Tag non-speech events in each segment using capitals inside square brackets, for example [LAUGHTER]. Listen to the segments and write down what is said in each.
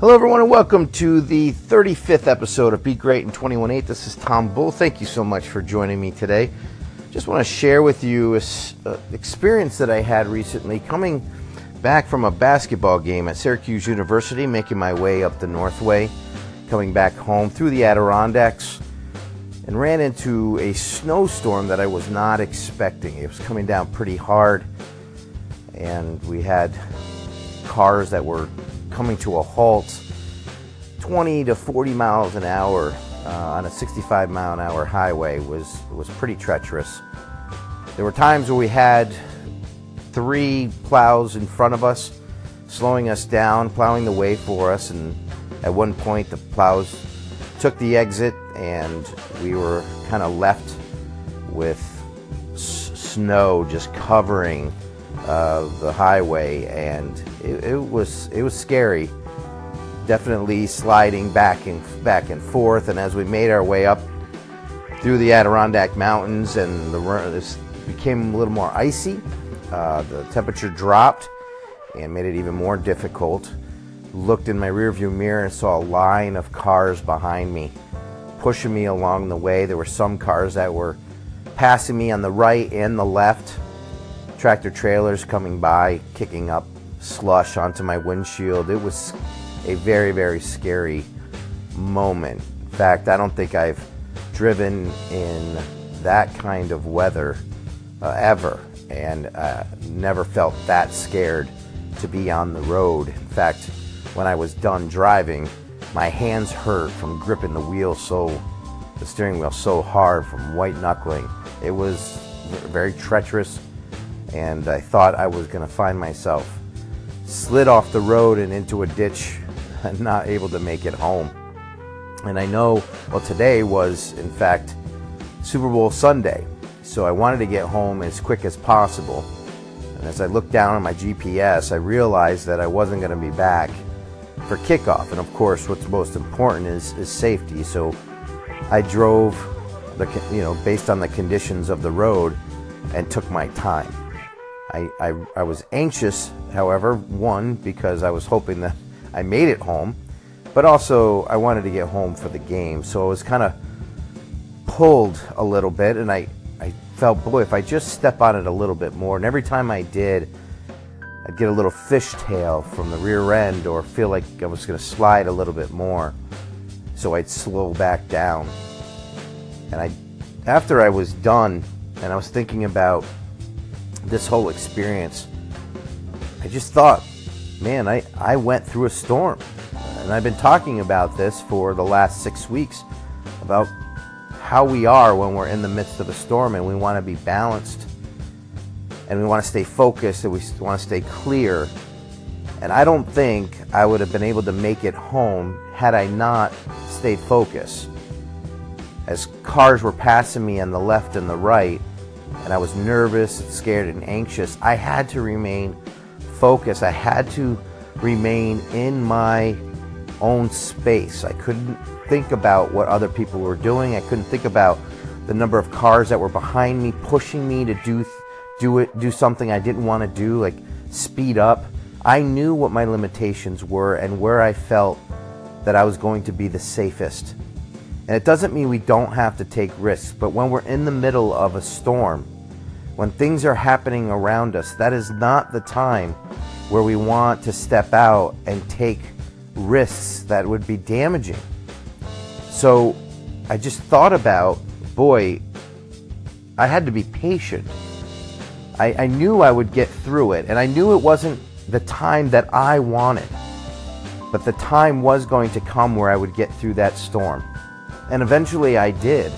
Hello, everyone, and welcome to the 35th episode of Be Great in 21.8. This is Tom Bull. Thank you so much for joining me today. Just want to share with you an experience that I had recently coming back from a basketball game at Syracuse University, making my way up the Northway, coming back home through the Adirondacks, and ran into a snowstorm that I was not expecting. It was coming down pretty hard, and we had cars that were coming to a halt 20 to 40 miles an hour uh, on a 65 mile an hour highway was, was pretty treacherous. There were times where we had three plows in front of us, slowing us down, plowing the way for us, and at one point the plows took the exit and we were kind of left with snow just covering uh, the highway and it, it was it was scary. Definitely sliding back and back and forth, and as we made our way up through the Adirondack Mountains, and the this became a little more icy. Uh, the temperature dropped and made it even more difficult. Looked in my rearview mirror and saw a line of cars behind me, pushing me along the way. There were some cars that were passing me on the right and the left. Tractor trailers coming by, kicking up slush onto my windshield. It was a very, very scary moment. In fact, I don't think I've driven in that kind of weather uh, ever and uh, never felt that scared to be on the road. In fact, when I was done driving, my hands hurt from gripping the wheel so, the steering wheel so hard from white knuckling. It was very treacherous, and I thought I was going to find myself slid off the road and into a ditch [LAUGHS] and not able to make it home. And I know, well, today was in fact Super Bowl Sunday, so I wanted to get home as quick as possible. And as I looked down on my GPS, I realized that I wasn't going to be back for kickoff. And of course, what's most important is, is safety. So I drove the, you know, based on the conditions of the road and took my time. I, I, I was anxious, however, one, because I was hoping that I made it home, but also I wanted to get home for the game. So I was kind of pulled a little bit, and I, I felt, boy, if I just step on it a little bit more, and every time I did, I'd get a little fishtail from the rear end or feel like I was going to slide a little bit more. So I'd slow back down. And I, after I was done, and I was thinking about this whole experience, I just thought, man, I, I went through a storm. And I've been talking about this for the last six weeks about how we are when we're in the midst of a storm and we want to be balanced and we want to stay focused and we want to stay clear. And I don't think I would have been able to make it home had I not stayed focused. As cars were passing me on the left and the right, and I was nervous, and scared, and anxious, I had to remain focused. I had to remain in my own space. I couldn't think about what other people were doing. I couldn't think about the number of cars that were behind me, pushing me to do do it, do something I didn't want to do, like speed up. I knew what my limitations were and where I felt that I was going to be the safest. And it doesn't mean we don't have to take risks, but when we're in the middle of a storm, when things are happening around us, that is not the time where we want to step out and take risks that would be damaging. So I just thought about, boy, I had to be patient. I, I, knew I would get through it, and I knew it wasn't the time that I wanted, but the time was going to come where I would get through that storm. And eventually I did,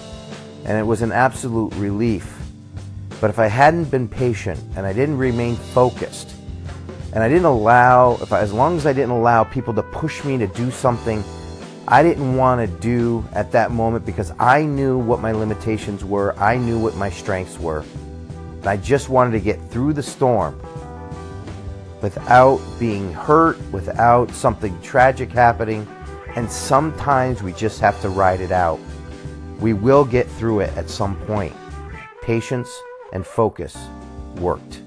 and it was an absolute relief. But if I hadn't been patient and I didn't remain focused, and I didn't allow, if I, as long as I didn't allow people to push me to do something I didn't want to do at that moment because I knew what my limitations were, I knew what my strengths were. And I just wanted to get through the storm without being hurt, without something tragic happening. And sometimes we just have to ride it out. We will get through it at some point. Patience and focus worked.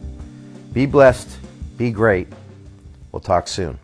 Be blessed. Be great. We'll talk soon.